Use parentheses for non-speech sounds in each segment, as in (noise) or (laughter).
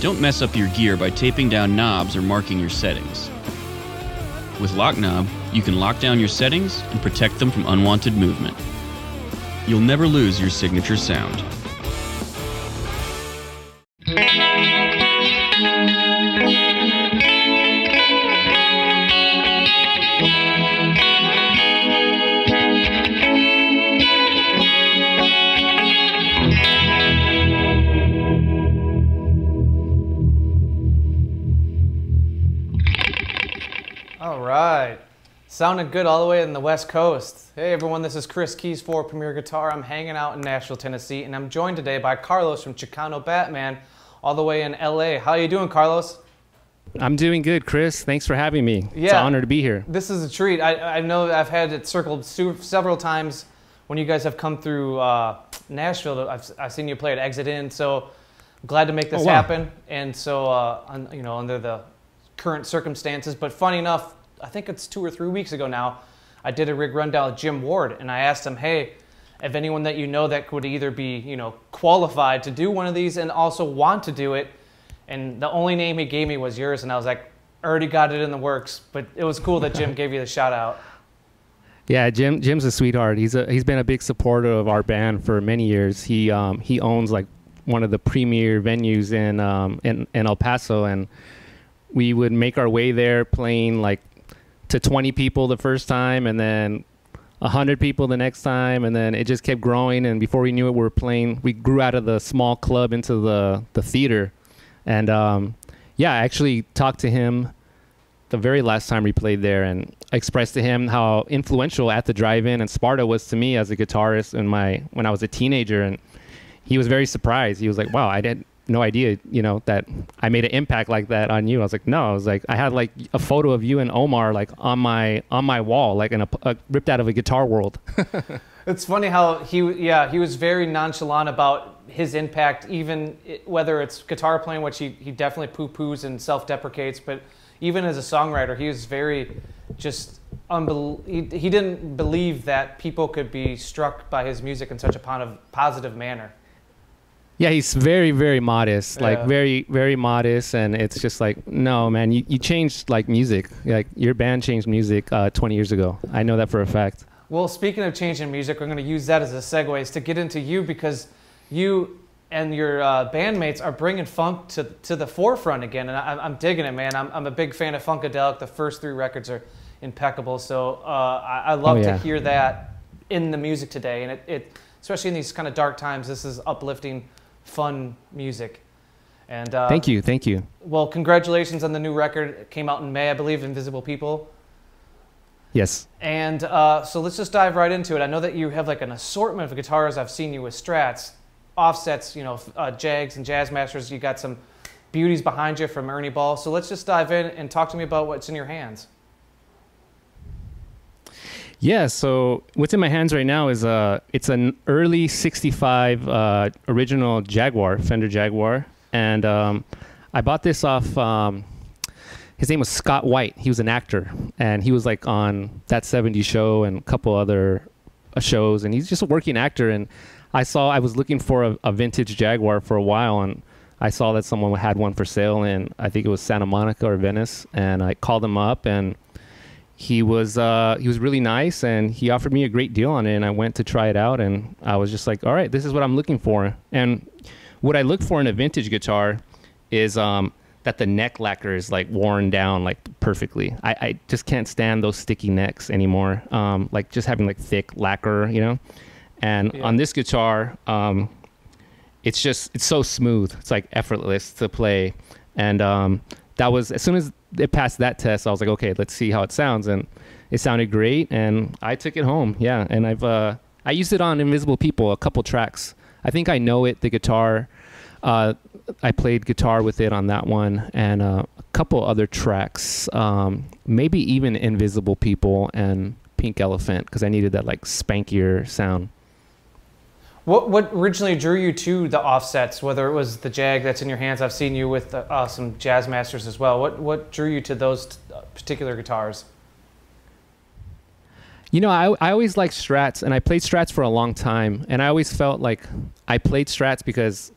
Don't mess up your gear by taping down knobs or marking your settings. With Lock Knob, you can lock down your settings and protect them from unwanted movement. You'll never lose your signature sound. Sounded good all the way in the West Coast. Hey everyone, this is Chris Kies for Premier Guitar. I'm hanging out in Nashville, Tennessee, and I'm joined today by Carlos from Chicano Batman, all the way in LA. How you doing, Carlos? I'm doing good, Chris. Thanks for having me. It's Yeah. an honor to be here. This is a treat. I, I know I've had it circled several times when you guys have come through uh, Nashville. I've, I've seen you play at Exit In, so glad to make this Oh, wow. happen. And so, uh, un, you know, under the current circumstances. But funny enough, I think it's two or three weeks ago now, I did a rig rundown with Jim Ward, and I asked him, hey, if anyone that you know that could either be, you know, qualified to do one of these and also want to do it, and the only name he gave me was yours, and I was like, already got it in the works. But it was cool that Jim gave you the shout out. Yeah, Jim. Jim's a sweetheart. He's a he's been a big supporter of our band for many years. He um he owns like one of the premier venues in um in, in El Paso, and we would make our way there playing like to 20 people the first time, and then 100 people the next time, and then it just kept growing. And before we knew it, we were playing. We grew out of the small club into the the theater, and um yeah, I actually talked to him the very last time we played there and expressed to him how influential At the Drive-In and Sparta was to me as a guitarist in my when I was a teenager and he was very surprised. He was like, "Wow, I had no idea, you know, that I made an impact like that on you." I was like, "No." I was like, "I had like a photo of you and Omar like on my on my wall, like in a, a ripped out of a Guitar World." (laughs) It's funny how he, yeah, he was very nonchalant about his impact, even whether it's guitar playing, which he, he definitely poo poos and self deprecates, but even as a songwriter, he was very just unbel- he, he didn't believe that people could be struck by his music in such a positive manner. Yeah, he's very, very modest, like Yeah. very, very modest, and it's just like, no, man, you, you changed like music, like your band changed music uh, 20 years ago. I know that for a fact. Well, speaking of changing music, we're going to use that as a segue is to get into you because you and your uh, bandmates are bringing funk to, to the forefront again, and I, I'm digging it, man. I'm, I'm a big fan of Funkadelic. The first three records are impeccable, so uh, I, I love Oh, to hear that in the music today, and it, it especially in these kind of dark times. This is uplifting, fun music. And uh, Thank you, thank you. Well, congratulations on the new record. It came out in May, I believe, Invisible People. Yes. And uh, so let's just dive right into it. I know that you have like an assortment of guitars. I've seen you with Strats, offsets, you know, uh, Jags and Jazz Masters. You got some beauties behind you from Ernie Ball. So let's just dive in and talk to me about what's in your hands. Yeah, so what's in my hands right now is uh it's an early 65 uh, original Jaguar, Fender Jaguar. And um, I bought this off um, his name was Scott White. He was an actor. And he was like on that 70s show and a couple other uh, shows. And he's just a working actor. And I saw I was looking for a, a vintage Jaguar for a while. And I saw that someone had one for sale in I think it was Santa Monica or Venice. And I called him up. And he was uh, he was really nice and he offered me a great deal on it and I went to try it out and I was just like all right this is what I'm looking for. And what I look for in a vintage guitar is um, that the neck lacquer is like worn down like perfectly. I, I just can't stand those sticky necks anymore um, like just having like thick lacquer you know? And Yeah. on this guitar um, it's just it's so smooth. It's like effortless to play. And um, that was as soon as it passed that test. I was like okay let's see how it sounds. And it sounded great and i took it home. Yeah and i've uh, i used it on invisible people a couple tracks. I think i know it the guitar. Uh, i played guitar with it on that one and uh, a couple other tracks um, maybe even invisible people and pink elephant because i needed that like spankier sound What, what originally drew you to the offsets, whether it was the Jag that's in your hands? I've seen you with uh, some Jazz Masters as well. What, what drew you to those t- uh, particular guitars? You know, I, I always liked Strats, and I played Strats for a long time, and I always felt like I played Strats because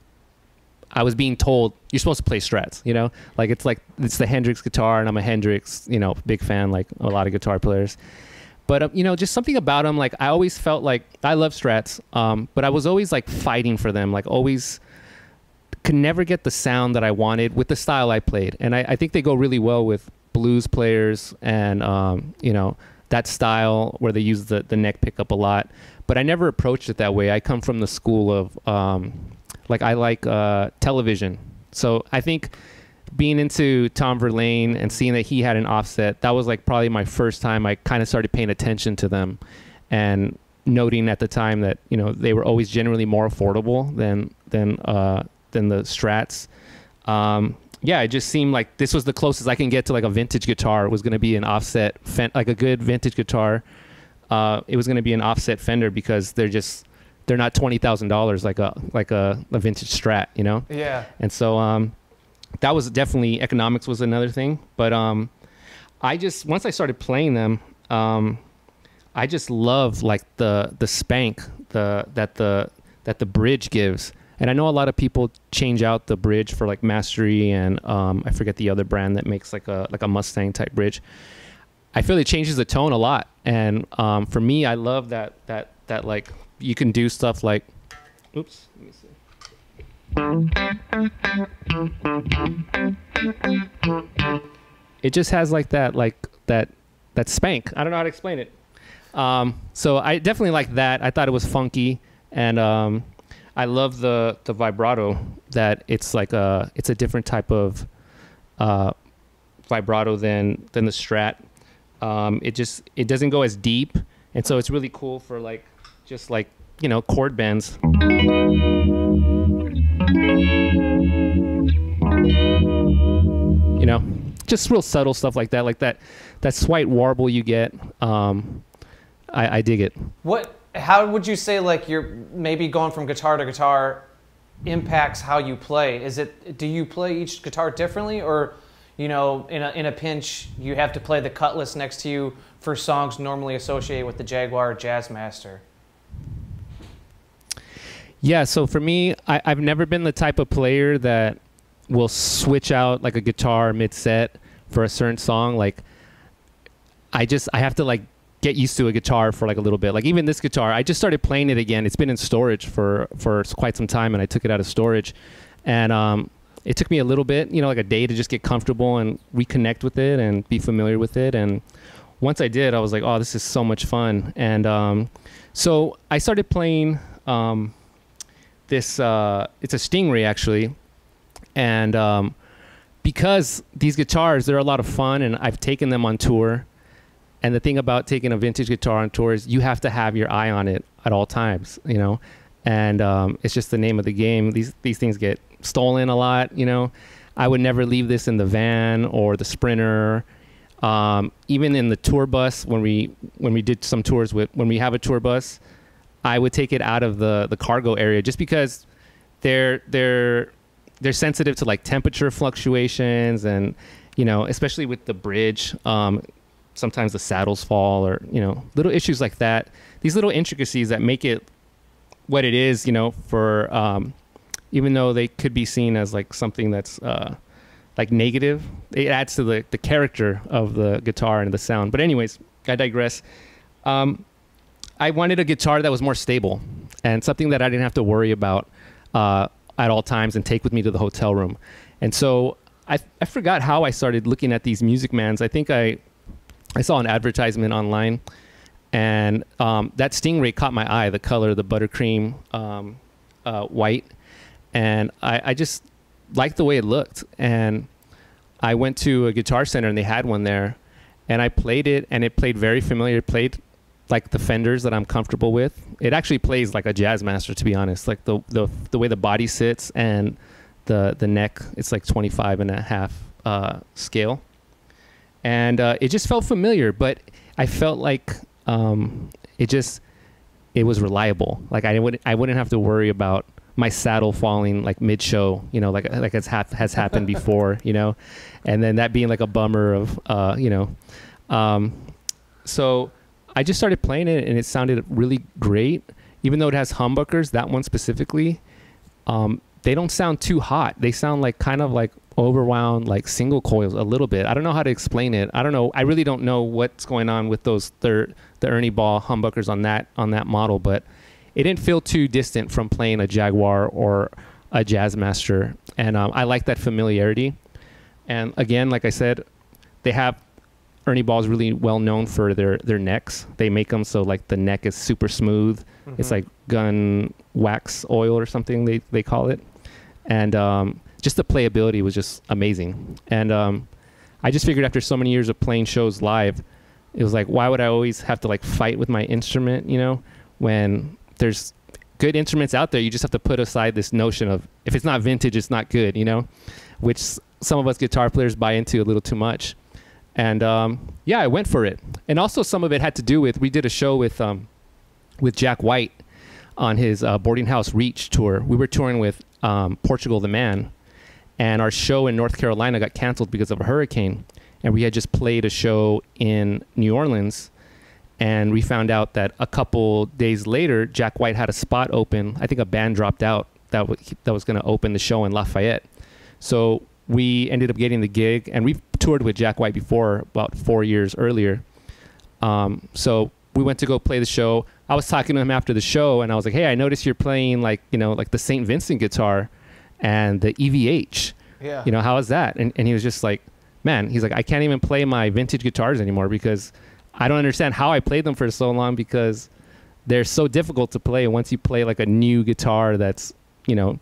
I was being told you're supposed to play Strats. You know, like it's like it's the Hendrix guitar, and I'm a Hendrix, you know, big fan, like a lot of guitar players. But um, you know, just something about them. Like I always felt like I love Strats, um, but I was always like fighting for them. Like always could never get the sound that I wanted with the style I played, and I, I think they go really well with blues players and um, you know that style where they use the the neck pickup a lot. But I never approached it that way. I come from the school of um, like I like uh, television, so I think being into Tom Verlaine and seeing that he had an offset, that was like probably my first time I kind of started paying attention to them and noting at the time that you know they were always generally more affordable than than uh, than the Strats. Um, yeah, it just seemed like this was the closest I can get to like a vintage guitar. It was going to be an offset, fen- like a good vintage guitar. Uh, it was going to be an offset Fender because they're just they're not twenty thousand dollars like a like a, a vintage Strat, you know. Yeah. And so um, that was definitely economics was another thing. But um, I just once I started playing them, um, I just love like the the spank the that the that the bridge gives. And I know a lot of people change out the bridge for like Mastery and um, I forget the other brand that makes like a like a Mustang type bridge. I feel it changes the tone a lot, and um, for me, I love that that that like you can do stuff like, oops, let me see. It just has like that like that that spank. I don't know how to explain it. Um, so I definitely like that. I thought it was funky, and um, I love the the vibrato. That it's like a it's a different type of uh, vibrato than than the Strat. Um, it just it doesn't go as deep, and so it's really cool for like just like you know chord bends. You know, just real subtle stuff like that, like that that slight warble you get. Um, I, I dig it. What? How would you say like you're maybe going from guitar to guitar impacts how you play? Is it do you play each guitar differently, or you know, in a in a pinch you have to play the Cutlass next to you for songs normally associated with the Jaguar Jazzmaster? Yeah, so for me, I, I've never been the type of player that will switch out like a guitar mid set for a certain song. Like, I just I have to like get used to a guitar for like a little bit. Like even this guitar, I just started playing it again. It's been in storage for for quite some time, and I took it out of storage, and um, it took me a little bit, you know, like a day to just get comfortable and reconnect with it and be familiar with it. And once I did, I was like, oh, this is so much fun. And um, so I started playing. Um, this uh, it's a Stingray actually, and um, because these guitars they're a lot of fun, and I've taken them on tour. And the thing about taking a vintage guitar on tour is you have to have your eye on it at all times, you know. And um, it's just the name of the game. These these things get stolen a lot, you know. I would never leave this in the van or the Sprinter. Um, even in the tour bus when we when we did some tours with when we have a tour bus, I would take it out of the the cargo area just because they're they're they're sensitive to like temperature fluctuations and you know especially with the bridge um, sometimes the saddles fall or you know little issues like that. These little intricacies that make it what it is you know for um, even though they could be seen as like something that's uh, like negative it adds to the the character of the guitar and the sound. But anyways I digress. Um, I wanted a guitar that was more stable and something that I didn't have to worry about uh, at all times and take with me to the hotel room. And so I, I forgot how I started looking at these Music Mans. I think I I saw an advertisement online, and um, that Stingray caught my eye. The color, the buttercream um, uh, white, and I, I just liked the way it looked. And I went to a guitar center and they had one there, and I played it, and it played very familiar. It played like the fenders that I'm comfortable with. It actually plays like a Jazzmaster, to be honest. Like the the the way the body sits and the the neck, it's like 25 and a half uh, scale, and uh, it just felt familiar. But I felt like um, it just it was reliable. Like I wouldn't I wouldn't have to worry about my saddle falling like mid show, you know, like like it's has happened (laughs) before, you know, and then that being like a bummer of uh, you know, um, so I just started playing it and it sounded really great. Even though it has humbuckers, that one specifically, um, they don't sound too hot. They sound like kind of like overwound, like single coils a little bit. I don't know how to explain it. I don't know. I really don't know what's going on with those third the Ernie Ball humbuckers on that on that model, but it didn't feel too distant from playing a Jaguar or a Jazzmaster, and um, I like that familiarity. And again, like I said, they have Ernie Ball is really well known for their their necks. They make them so like the neck is super smooth. It's Mhm. like gun wax oil or something they they call it, and um, just the playability was just amazing. And um, I just figured after so many years of playing shows live, it was like why would I always have to like fight with my instrument? You know, when there's good instruments out there, you just have to put aside this notion of if it's not vintage, it's not good. You know, which some of us guitar players buy into a little too much. And um, yeah, I went for it. And also, some of it had to do with we did a show with um, with Jack White on his uh, boarding house Reach tour. We were touring with um, Portugal the Man, and our show in North Carolina got canceled because of a hurricane. And we had just played a show in New Orleans, and we found out that a couple days later, Jack White had a spot open. I think a band dropped out that that was going to open the show in Lafayette. So we ended up getting the gig, and we've toured with Jack White before, about four years earlier. Um, so we went to go play the show. I was talking to him after the show, and I was like, "Hey, I noticed you're playing like you know like the Saint Vincent guitar and the EVH. Yeah. You know how is that?" And and he was just like, "Man, he's like, I can't even play my vintage guitars anymore because I don't understand how I played them for so long because they're so difficult to play once you play like a new guitar that's you know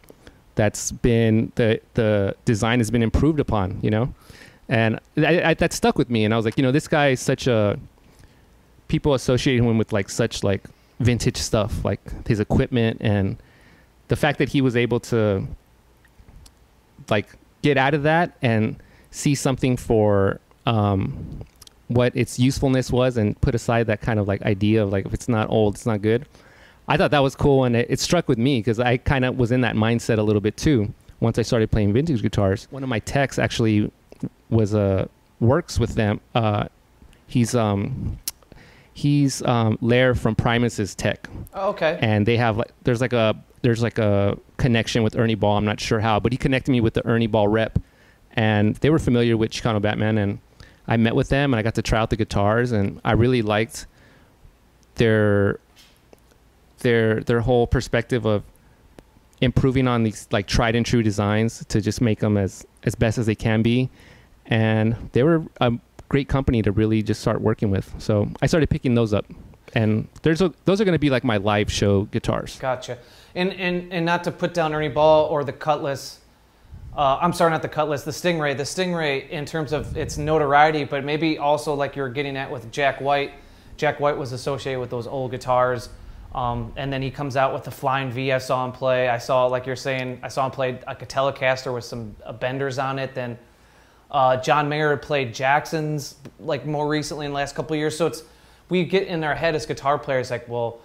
that's been the the design has been improved upon you know and I, I, that stuck with me and i was like you know this guy is such a people associate him with like such like vintage stuff like his equipment and the fact that he was able to like get out of that and see something for um, what its usefulness was and put aside that kind of like idea of like if it's not old it's not good. I thought that was cool and it, it struck with me because i kind of was in that mindset a little bit too once i started playing vintage guitars. One of my techs actually was uh, works with them uh, he's um he's um Ler from primus's tech Oh, okay. and they have like there's like a there's like a connection with Ernie Ball. I'm not sure how, but he connected me with the Ernie Ball rep, and they were familiar with Chicano Batman, and I met with them and I got to try out the guitars, and I really liked their their their whole perspective of improving on these like tried and true designs to just make them as as best as they can be, and they were a great company to really just start working with. So I started picking those up and there's a, those are going to be like my live show guitars. Gotcha. And and and not to put down Ernie Ball or the Cutlass. Uh, I'm sorry, not the Cutlass, the Stingray. The Stingray, in terms of its notoriety, but maybe also like you're getting at with Jack White. Jack White was associated with those old guitars, um, and then he comes out with the Flying V. I saw him play. I saw, like you're saying, I saw him play like a Telecaster with some uh, benders on it. Then uh, John Mayer played Jackson's like more recently in the last couple years. So it's we get in our head as guitar players like, well,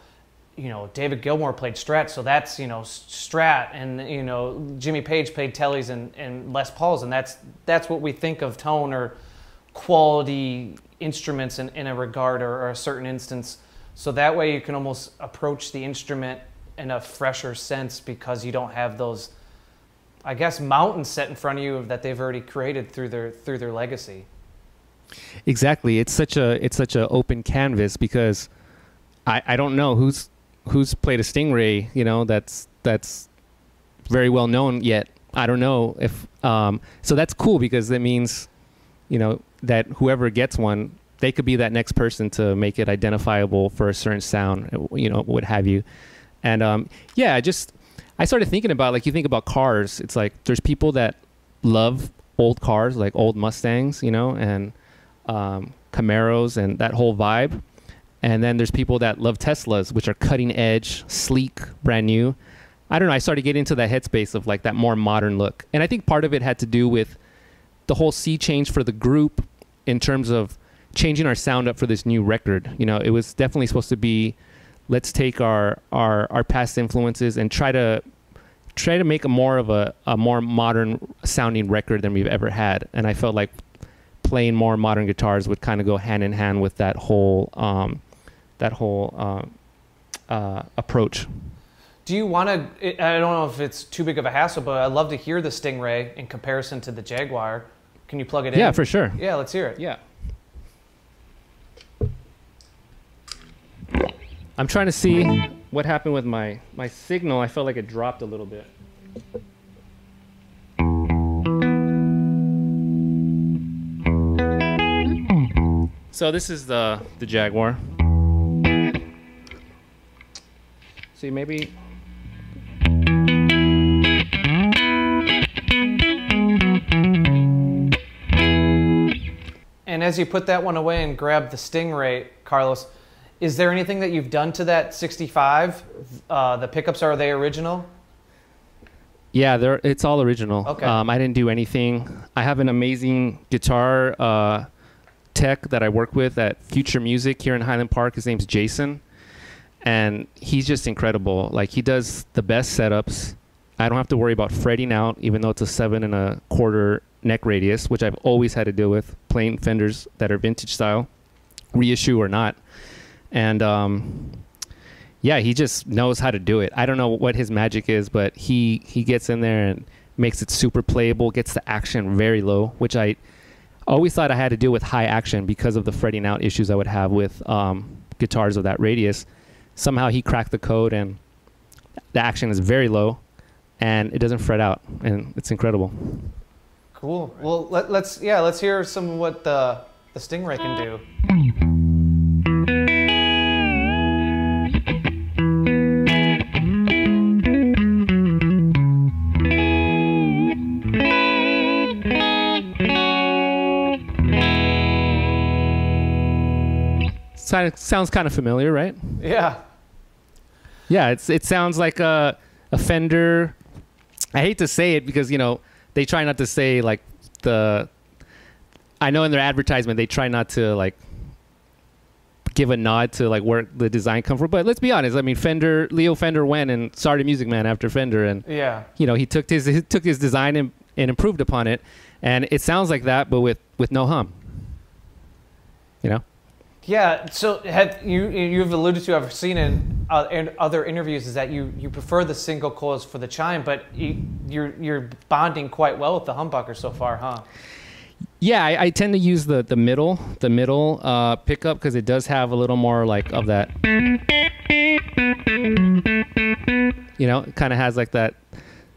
you know, David Gilmour played Strat, so that's you know Strat, and you know Jimmy Page played Tellys and, and Les Pauls, and that's that's what we think of tone or quality instruments in, in a regard or, or a certain instance. So that way you can almost approach the instrument in a fresher sense because you don't have those, I guess, mountains set in front of you that they've already created through their through their legacy. Exactly. It's such a it's such a open canvas because I I don't know who's who's played a Stingray, you know, that's that's very well known yet. I don't know if um so that's cool because that means you know that whoever gets one they could be that next person to make it identifiable for a certain sound, you know, what have you. And um yeah, I just I started thinking about like you think about cars, it's like there's people that love old cars like old Mustangs, you know, and um, Camaros and that whole vibe. And then there's people that love Teslas, which are cutting edge, sleek, brand new. I don't know. I started getting into that headspace of like that more modern look. And I think part of it had to do with the whole sea change for the group in terms of changing our sound up for this new record. You know, it was definitely supposed to be let's take our our, our past influences and try to try to make a more of a, a more modern sounding record than we've ever had. And I felt like playing more modern guitars would kind of go hand in hand with that whole um, that whole uh, uh, approach. Do you want to? I don't know if it's too big of a hassle, but I'd love to hear the Stingray in comparison to the Jaguar. Can you plug it in? Yeah, for sure. Yeah, let's hear it. Yeah. I'm trying to see what happened with my my signal. I felt like it dropped a little bit. So this is the the Jaguar. See maybe And as you put that one away and grab the Stingray, Carlos, is there anything that you've done to that 65? Uh, the pickups are they original? Yeah, they're, it's all original. Okay. Um, I didn't do anything. I have an amazing guitar uh, tech that I work with at Future Music here in Highland Park. His name's Jason, and he's just incredible. Like he does the best setups. I don't have to worry about fretting out, even though it's a seven and a quarter neck radius, which I've always had to deal with playing Fenders that are vintage style, reissue or not. And um, yeah, he just knows how to do it. I don't know what his magic is, but he he gets in there and makes it super playable. Gets the action very low, which I always thought I had to deal with high action because of the fretting out issues I would have with um, guitars of that radius. Somehow he cracked the code, and the action is very low, and it doesn't fret out, and it's incredible. Cool. Well, let, let's yeah, let's hear some of what the the Stingray can do. Sound- Sounds kind of familiar, right? Yeah. Yeah, it's it sounds like a, a Fender. I hate to say it because you know they try not to say like the. I know in their advertisement they try not to like give a nod to like where the design come from, but let's be honest. I mean, Fender, Leo Fender went and started Music Man after Fender, and Yeah. you know he took his he took his design and, and improved upon it, and it sounds like that, but with with no hum. You know. Yeah. So had you you've alluded to I've seen in, uh, in other interviews is that you you prefer the single coils for the chime, but you, you're you're bonding quite well with the humbucker so far, huh? Yeah, I, I tend to use the the middle the middle uh, pickup because it does have a little more like of that. You know, it kind of has like that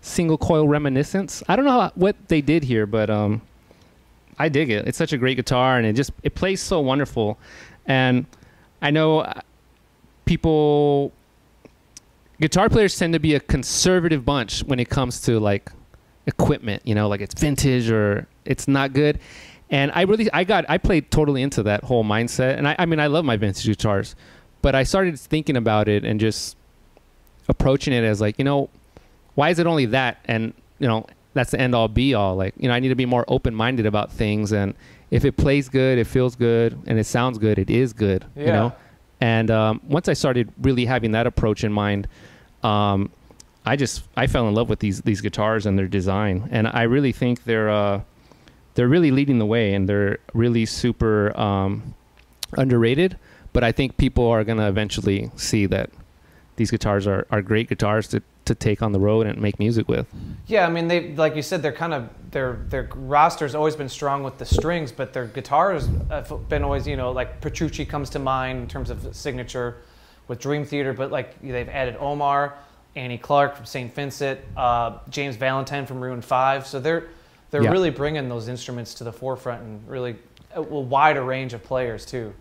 single coil reminiscence. I don't know how, what they did here, but um, I dig it. It's such a great guitar, and it just it plays so wonderful. And I know uh, people, guitar players tend to be a conservative bunch when it comes to like equipment. You know, like it's vintage or it's not good. And I really, I got, I played totally into that whole mindset. And I, I mean, I love my vintage guitars, but I started thinking about it and just approaching it as like, you know, why is it only that? And you know, that's the end all be all. Like, you know, I need to be more open minded about things. And if it plays good, it feels good, and it sounds good, it is good. You know. And um, once I started really having that approach in mind, um, I just I fell in love with these these guitars and their design, and I really think they're uh, they're really leading the way, and they're really super um, underrated. But I think people are gonna eventually see that these guitars are, are great guitars to, to take on the road and make music with. Yeah, I mean they like you said they're kind of their their roster's always been strong with the strings, but their guitars have been always you know like Petrucci comes to mind in terms of signature with Dream Theater, but like they've added Omar, Annie Clark from St. Vincent, uh, James Valentine from Maroon Five, so they're they're Yeah. really bringing those instruments to the forefront and really a, a wider range of players too.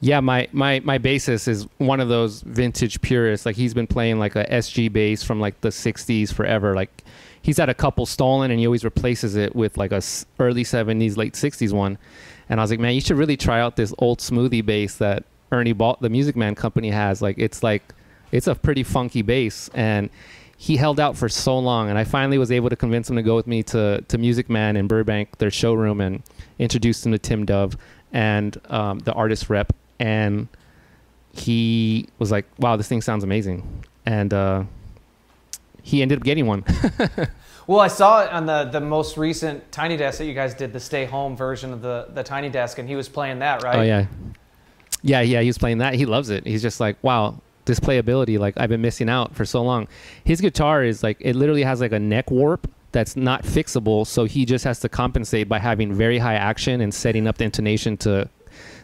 Yeah, my, my, my bassist is one of those vintage purists. Like he's been playing like a SG bass from like the 60s forever. Like he's had a couple stolen and he always replaces it with like a early 70s, late 60s one. And I was like, man, you should really try out this old smoothie bass that Ernie bought the Music Man company has. Like it's like it's a pretty funky bass and he held out for so long and I finally was able to convince him to go with me to, to Music Man in Burbank, their showroom and introduced him to Tim Dove and um, the artist rep and he was like, "Wow, this thing sounds amazing," and uh, he ended up getting one. (laughs) Well, I saw it on the, the most recent Tiny Desk that you guys did, the Stay Home version of the, the Tiny Desk, and he was playing that, right? Oh yeah, yeah, yeah. He was playing that. He loves it. He's just like, "Wow, this playability. Like I've been missing out for so long. His guitar is like it literally has like a neck warp that's not fixable, so he just has to compensate by having very high action and setting up the intonation to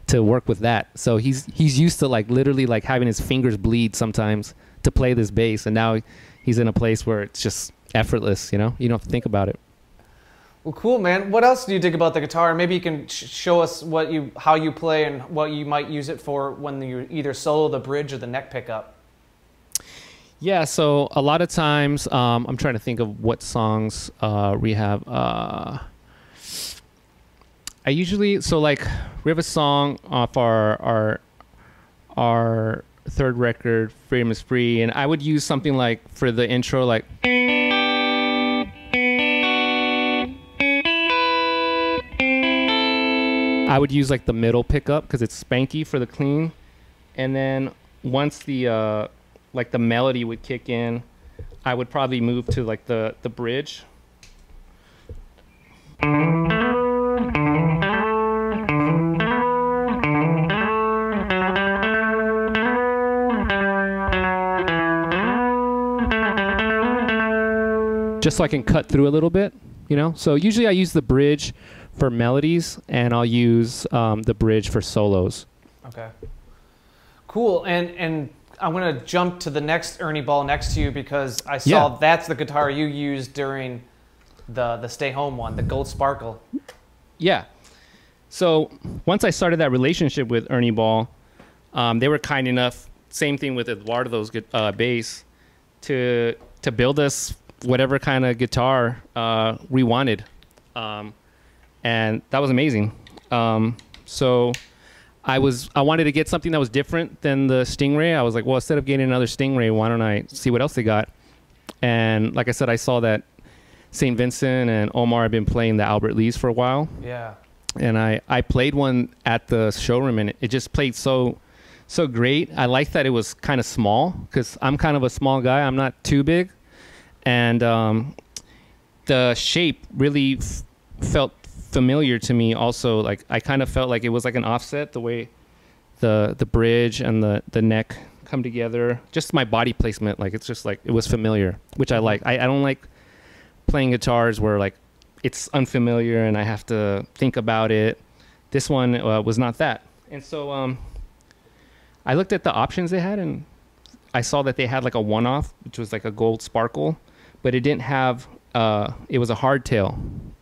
to work with that. So he's he's used to like literally like having his fingers bleed sometimes to play this bass, and now he's in a place where it's just effortless. You know, you don't have to think about it. Well, cool, man. What else do you dig about the guitar? Maybe you can sh- show us what you, how you play, and what you might use it for when you either solo the bridge or the neck pickup. Yeah, so a lot of times um, I'm trying to think of what songs uh, we have. Uh, I usually so like we have a song off our our our third record, Freedom is Free, and I would use something like for the intro, like. I would use like the middle pickup because it's spanky for the clean, and then once the uh, like the melody would kick in, I would probably move to like the the bridge. Just so I can cut through a little bit, you know. So usually I use the bridge for melodies, and I'll use um, the bridge for solos. Okay. Cool. And and I'm gonna jump to the next Ernie Ball next to you because I saw Yeah. that's the guitar you used during the the Stay Home one, the Gold Sparkle. Yeah. So once I started that relationship with Ernie Ball, um, they were kind enough. Same thing with Eduardo's uh, bass to to build us whatever kind of guitar uh, we wanted, um, and that was amazing. Um, so I was I wanted to get something that was different than the Stingray. I was like, well, instead of getting another Stingray, why don't I see what else they got? And like I said, I saw that St. Vincent and Omar have been playing the Albert Lees for a while Yeah. and I I played one at the showroom and it, just played so so great. I liked that it was kind of small because I'm kind of a small guy. I'm not too big, and um, the shape really f- felt familiar to me. Also, like I kind of felt like it was like an offset the way the the bridge and the the neck come together. Just my body placement, like it's just like it was familiar, which I like. I, I don't like playing guitars where like it's unfamiliar and I have to think about it. This one uh, was not that. And so um, I looked at the options they had and I saw that they had like a one off, which was like a gold sparkle, but it didn't have, uh, it was a hardtail.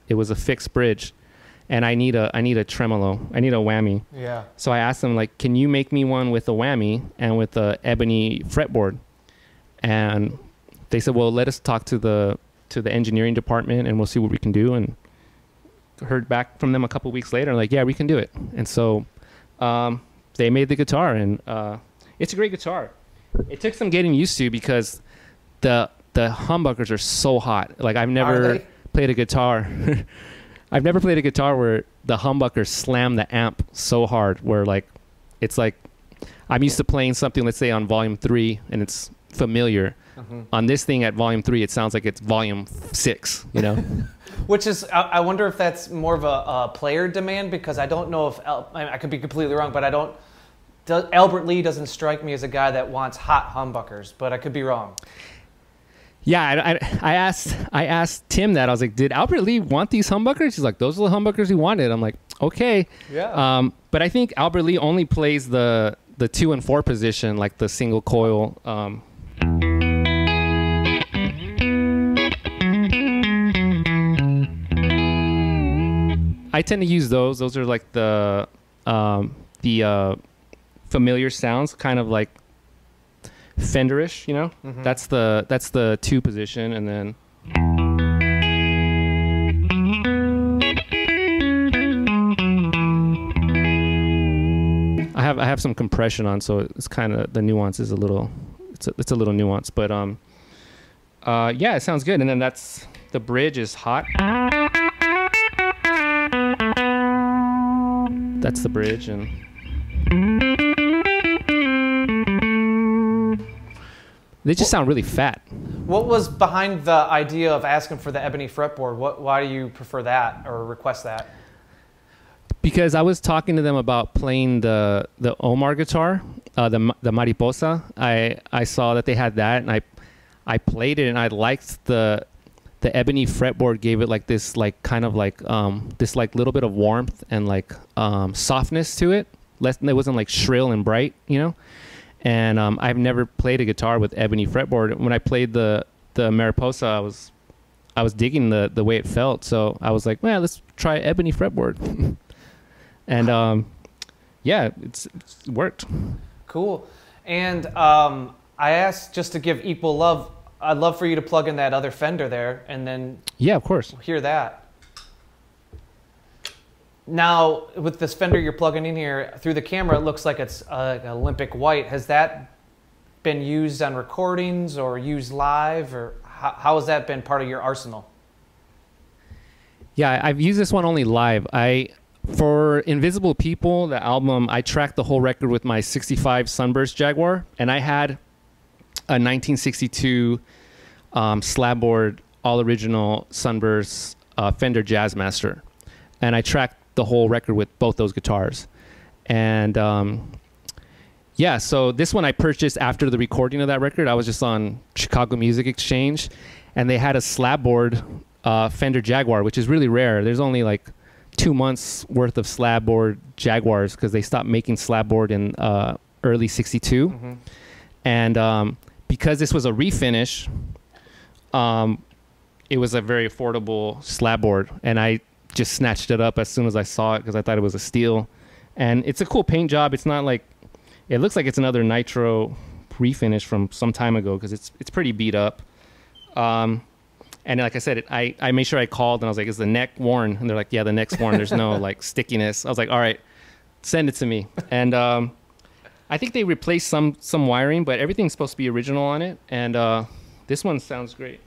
It was a fixed bridge. And I need a I need a tremolo. I need a whammy. Yeah. So I asked them like, "Can you make me one with a whammy and with a ebony fretboard?" And they said, "Well, let us talk to the to the engineering department and we'll see what we can do." And heard back from them a couple weeks later, like, "Yeah, we can do it." And so um, they made the guitar, and uh, it's a great guitar. It took some getting used to because the the humbuckers are so hot. Like I've never played a guitar. (laughs) I've never played a guitar where the humbuckers slam the amp so hard where like it's like I'm used to playing something let's say on volume 3 and it's familiar. Mhm. On this thing at volume 3 it sounds like it's volume 6, you know. (laughs) Which is, I, I wonder if that's more of a, a player demand because I don't know if I, mean, I could be completely wrong, but I don't. Do, Albert Lee doesn't strike me as a guy that wants hot humbuckers, but I could be wrong. yeah, I, I, I asked I asked Tim that. I was like, "Did Albert Lee want these humbuckers?" He's like, "Those are the humbuckers he wanted." I'm like, "Okay." Yeah. Um, but I think Albert Lee only plays the the two and four position, like the single coil. Um, I tend to use those. Those are like the um, the uh, familiar sounds, kind of like Fenderish. You know, Mhm. that's the that's the two position, and then. I have I have some compression on, so it's kind of the nuance is a little it's a, it's a little nuance, but um, uh, yeah, it sounds good. And then that's the bridge is hot. That's the bridge, and they just sound really fat. What was behind the idea of asking for the ebony fretboard? What, why do you prefer that or request that? because I was talking to them about playing the the Omar guitar, uh, the the Mariposa. I I saw that they had that, and I I played it, and I liked the the ebony fretboard gave it like this like kind of like um this like little bit of warmth and like um softness to it. Less it wasn't like shrill and bright, you know. And um, I've never played a guitar with ebony fretboard. When I played the the Mariposa, I was I was digging the the way it felt. So I was like, well, let's try ebony fretboard. (laughs) and um, yeah, it's, it's worked. Cool. And um, I asked just to give equal love. I'd love for you to plug in that other Fender there, and then Yeah, of course. hear that. Now, with this Fender you're plugging in here through the camera, it looks like it's uh, Olympic white. Has that been used on recordings or used live, or how, how has that been part of your arsenal? Yeah, I've used this one only live. I for Invisible People, the album, I tracked the whole record with my 65 Sunburst Jaguar, and I had a 1962 um, slabboard, all original Sunburst uh, Fender Jazzmaster, and I tracked the whole record with both those guitars, and um, yeah, so this one I purchased after the recording of that record. I was just on Chicago Music Exchange, and they had a slabboard uh, Fender Jaguar, which is really rare. There's only like two months worth of slabboard Jaguars because they stopped making slabboard in uh, early '62, Mhm. and um, because this was a refinish, um, it was a very affordable slab board, and I just snatched it up as soon as I saw it because I thought it was a steal. And it's a cool paint job. It's not like it looks like it's another nitro refinish from some time ago because it's it's pretty beat up. Um, and like I said, it, I I made sure I called and I was like, "Is the neck worn?" And they're like, "Yeah, the neck's worn. There's no like stickiness." I was like, "All right, send it to me." And um, I think they replaced some some wiring, but everything's supposed to be original on it. And uh, this one sounds great.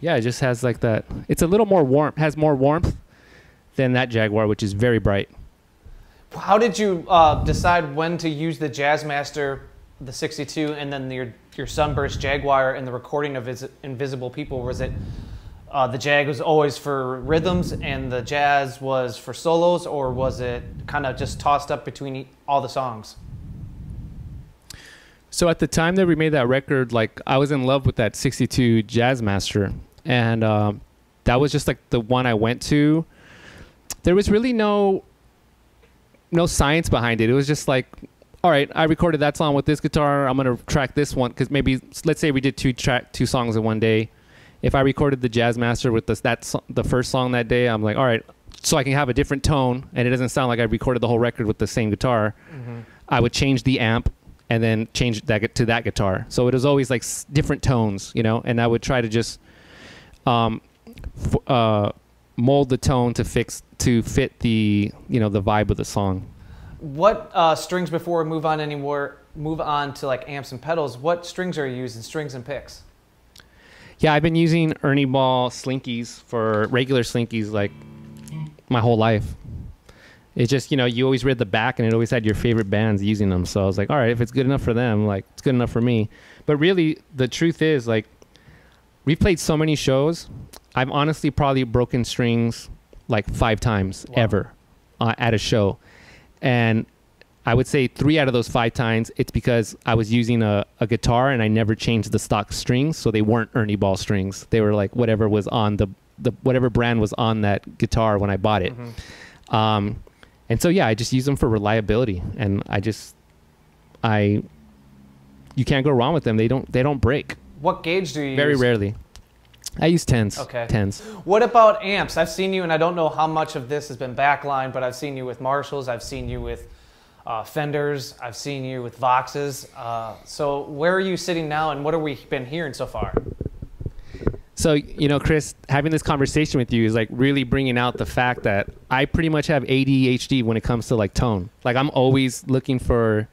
Yeah, it just has like that. It's a little more warm, has more warmth than that Jaguar, which is very bright. How did you uh, decide when to use the Jazzmaster, the 62, and then your your Sunburst Jaguar in the recording of Vis- Invisible People? Was it uh, the Jag was always for rhythms and the Jazz was for solos, or was it kind of just tossed up between all the songs? So at the time that we made that record, like I was in love with that '62 Jazzmaster, and um, that was just like the one I went to. There was really no no science behind it. It was just like, all right, I recorded that song with this guitar. I'm gonna track this one because maybe let's say we did two track two songs in one day. If I recorded the Jazzmaster with this that so- the first song that day, I'm like, all right, so I can have a different tone and it doesn't sound like I recorded the whole record with the same guitar. I would change the amp and then change that to that guitar. So it was always like s- different tones, you know. And I would try to just um, f- uh, mold the tone to fix to fit the you know the vibe of the song. What uh, strings before we move on anymore? Move on to like amps and pedals. What strings are you using? Strings and picks. Yeah, I've been using Ernie Ball slinkies for regular slinkies like my whole life. It's just you know you always read the back and it always had your favorite bands using them. So I was like, all right, if it's good enough for them, like it's good enough for me. But really, the truth is like we've played so many shows. I've honestly probably broken strings like five times Wow. ever uh, at a show, and I would say three out of those five times it's because I was using a, a guitar and I never changed the stock strings, so they weren't Ernie Ball strings. They were like whatever was on the the whatever brand was on that guitar when I bought it. Um, and so yeah, I just use them for reliability, and I just I you can't go wrong with them. They don't they don't break What gauge do you very use? rarely. I use tens. Okay. Tens. What about amps? I've seen you, and I don't know how much of this has been backline, but I've seen you with Marshalls. I've seen you with uh, Fenders. I've seen you with Voxes. Uh, so where are you sitting now, and what have we been hearing so far? So, you know, Chris, having this conversation with you is like really bringing out the fact that I pretty much have ADHD when it comes to like tone. Like I'm always looking for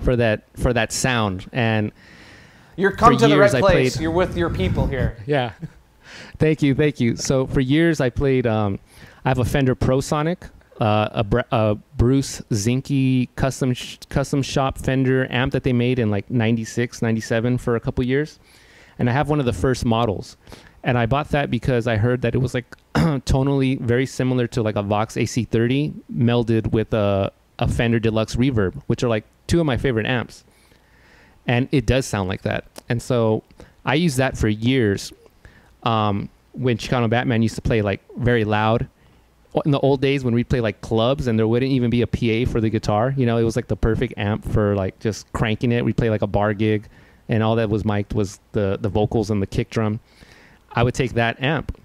for that for that sound and You're come to the right I place. played- You're with your people here. (laughs) Yeah. thank you, thank you. So for years I played. Um, I have a Fender ProSonic, uh, a, Br- a Bruce Zinky custom sh- custom shop Fender amp that they made in like 96, 97 for a couple years, and I have one of the first models. And I bought that because I heard that it was like (clears throat) tonally very similar to like a Vox AC30 melded with a, a Fender Deluxe Reverb, which are like two of my favorite amps. And it does sound like that. And so I used that for years um, when Chicano Batman used to play like very loud. In the old days when we'd play like clubs and there wouldn't even be a PA for the guitar, you know, it was like the perfect amp for like just cranking it. We'd play like a bar gig and all that was mic'd was the, the vocals and the kick drum. I would take that amp.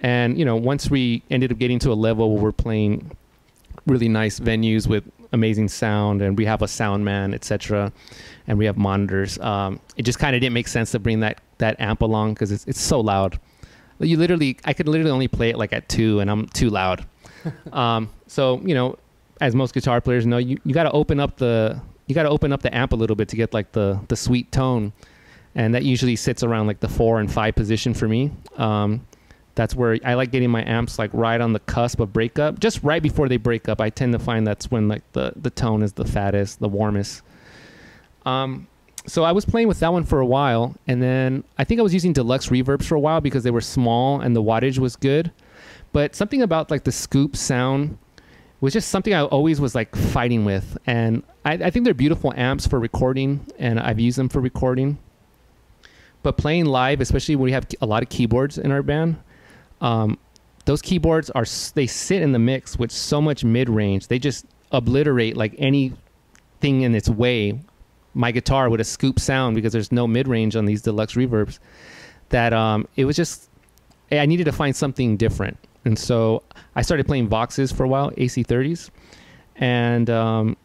And, you know, once we ended up getting to a level where we're playing really nice venues with amazing sound and we have a sound man, etc., and we have monitors, um, it just kind of didn't make sense to bring that, that amp along because it's, it's so loud. You literally, I could literally only play it like at two and I'm too loud. (laughs) um, so, you know, as most guitar players know, you, you got to open up the, you got to open up the amp a little bit to get like the, the sweet tone and that usually sits around like the four and five position for me. Um, that's where I like getting my amps like right on the cusp of breakup, just right before they break up. I tend to find that's when like the the tone is the fattest, the warmest. Um, so I was playing with that one for a while, and then I think I was using deluxe reverbs for a while because they were small and the wattage was good. But something about like the scoop sound was just something I always was like fighting with, and I, I think they're beautiful amps for recording, and I've used them for recording but playing live, especially when we have a lot of keyboards in our band, um, those keyboards are they sit in the mix with so much mid range. They just obliterate like anything in its way. My guitar with a scoop sound because there's no mid range on these deluxe reverbs. That um, it was just I needed to find something different, and so I started playing Voxes for a while, AC30s, and um,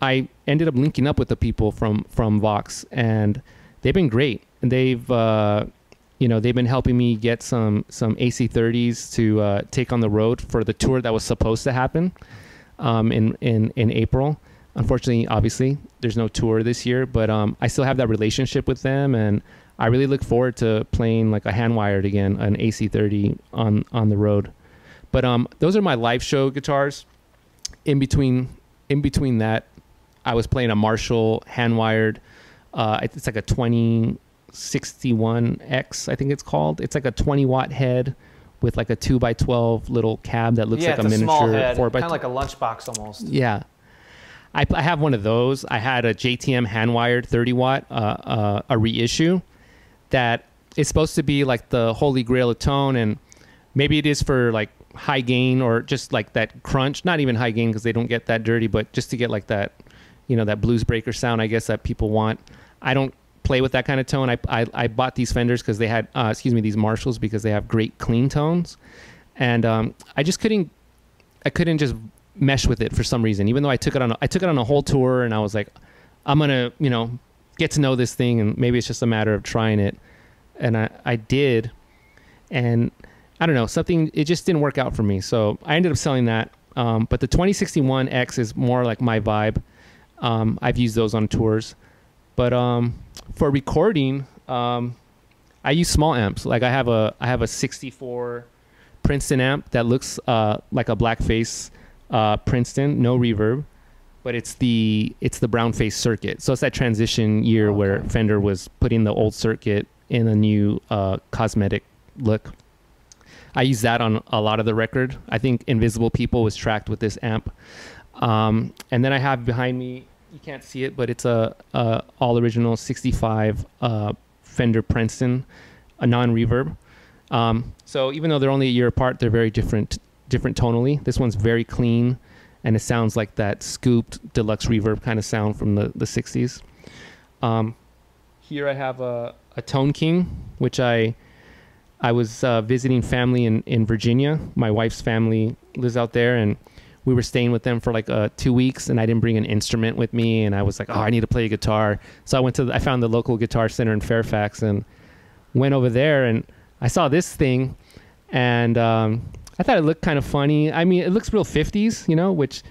I ended up linking up with the people from from Vox, and they've been great. And they've uh, you know they've been helping me get some some AC30s to uh, take on the road for the tour that was supposed to happen um, in in in April. Unfortunately, obviously, there's no tour this year, but um, I still have that relationship with them, and I really look forward to playing like a hand wired again, an AC30 on on the road. But um, those are my live show guitars. In between, in between that, I was playing a Marshall hand wired. Uh, it's like a 2061X, I think it's called. It's like a 20 watt head with like a two by 12 little cab that looks yeah, like a a miniature small head, four by kind of like a lunchbox almost. yeah. I, I have one of those. I had a JTM hand wired 30 watt, uh, uh, a reissue that is supposed to be like the holy grail of tone. And maybe it is for like high gain or just like that crunch. Not even high gain because they don't get that dirty, but just to get like that, you know, that blues breaker sound, I guess, that people want. I don't play with that kind of tone. I, I, I bought these Fenders because they had, uh, excuse me, these Marshalls because they have great clean tones. And um, I just couldn't, I couldn't just mesh with it for some reason. Even though I took it on, a, I took it on a whole tour, and I was like, I'm gonna, you know, get to know this thing, and maybe it's just a matter of trying it. And I, I did, and I don't know, something it just didn't work out for me. So I ended up selling that. Um, but the 2061 X is more like my vibe. Um, I've used those on tours, but um, for recording, um, I use small amps. Like I have a, I have a 64 Princeton amp that looks uh, like a blackface uh, Princeton, no reverb, but it's the it's the brown face circuit. So it's that transition year where Fender was putting the old circuit in a new uh, cosmetic look. I use that on a lot of the record. I think Invisible People was tracked with this amp. Um, and then I have behind me, you can't see it, but it's a, a all original 65 uh, Fender Princeton, a non reverb. Um, so even though they're only a year apart, they're very different, different tonally. This one's very clean, and it sounds like that scooped deluxe reverb kind of sound from the the 60s. Um, here I have a, a Tone King, which I I was uh, visiting family in, in Virginia. My wife's family lives out there, and we were staying with them for like uh, two weeks. And I didn't bring an instrument with me, and I was like, "Oh, I need to play a guitar." So I went to the, I found the local guitar center in Fairfax and went over there, and I saw this thing, and um, I thought it looked kind of funny. I mean, it looks real '50s, you know, which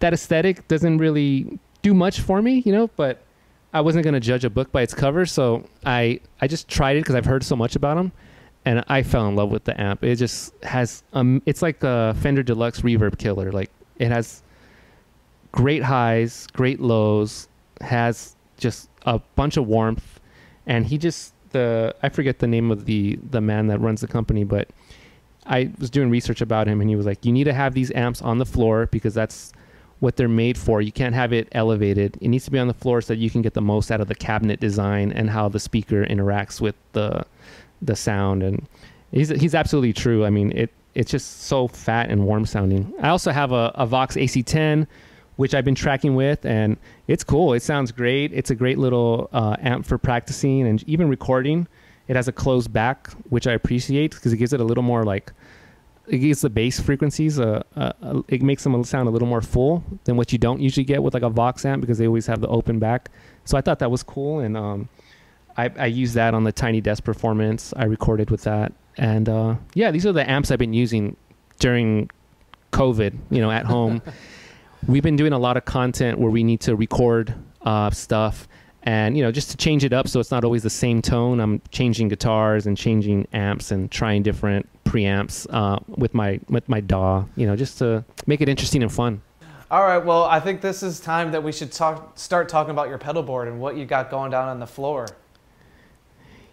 that aesthetic doesn't really do much for me, you know, but I wasn't gonna judge a book by its cover, so I I just tried it because I've heard so much about them, and I fell in love with the amp. It just has um, it's like a Fender Deluxe reverb killer. Like it has great highs, great lows, has just a bunch of warmth, and he just the I forget the name of the the man that runs the company, but I was doing research about him, and he was like, you need to have these amps on the floor because that's what they're made for. You can't have it elevated. It needs to be on the floor so that you can get the most out of the cabinet design and how the speaker interacts with the the sound. And he's he's absolutely true. I mean, it it's just so fat and warm sounding. I also have a, a Vox AC10, which I've been tracking with, and it's cool. It sounds great. It's a great little uh, amp for practicing and even recording. It has a closed back, which I appreciate because it gives it a little more like it gives the bass frequencies uh, uh, uh, it makes them sound a little more full than what you don't usually get with like a Vox amp because they always have the open back. So I thought that was cool, and um, I, I used that on the Tiny Desk performance. I recorded with that, and uh, yeah, these are the amps I've been using during COVID. You know, at (laughs) home. We've been doing a lot of content where we need to record uh, stuff and you know just to change it up so it's not always the same tone i'm changing guitars and changing amps and trying different preamps uh, with my with my DAW, you know, just to make it interesting and fun. All right, well, I think this is time that we should talk, start talking about your pedal board and what you got going down on the floor.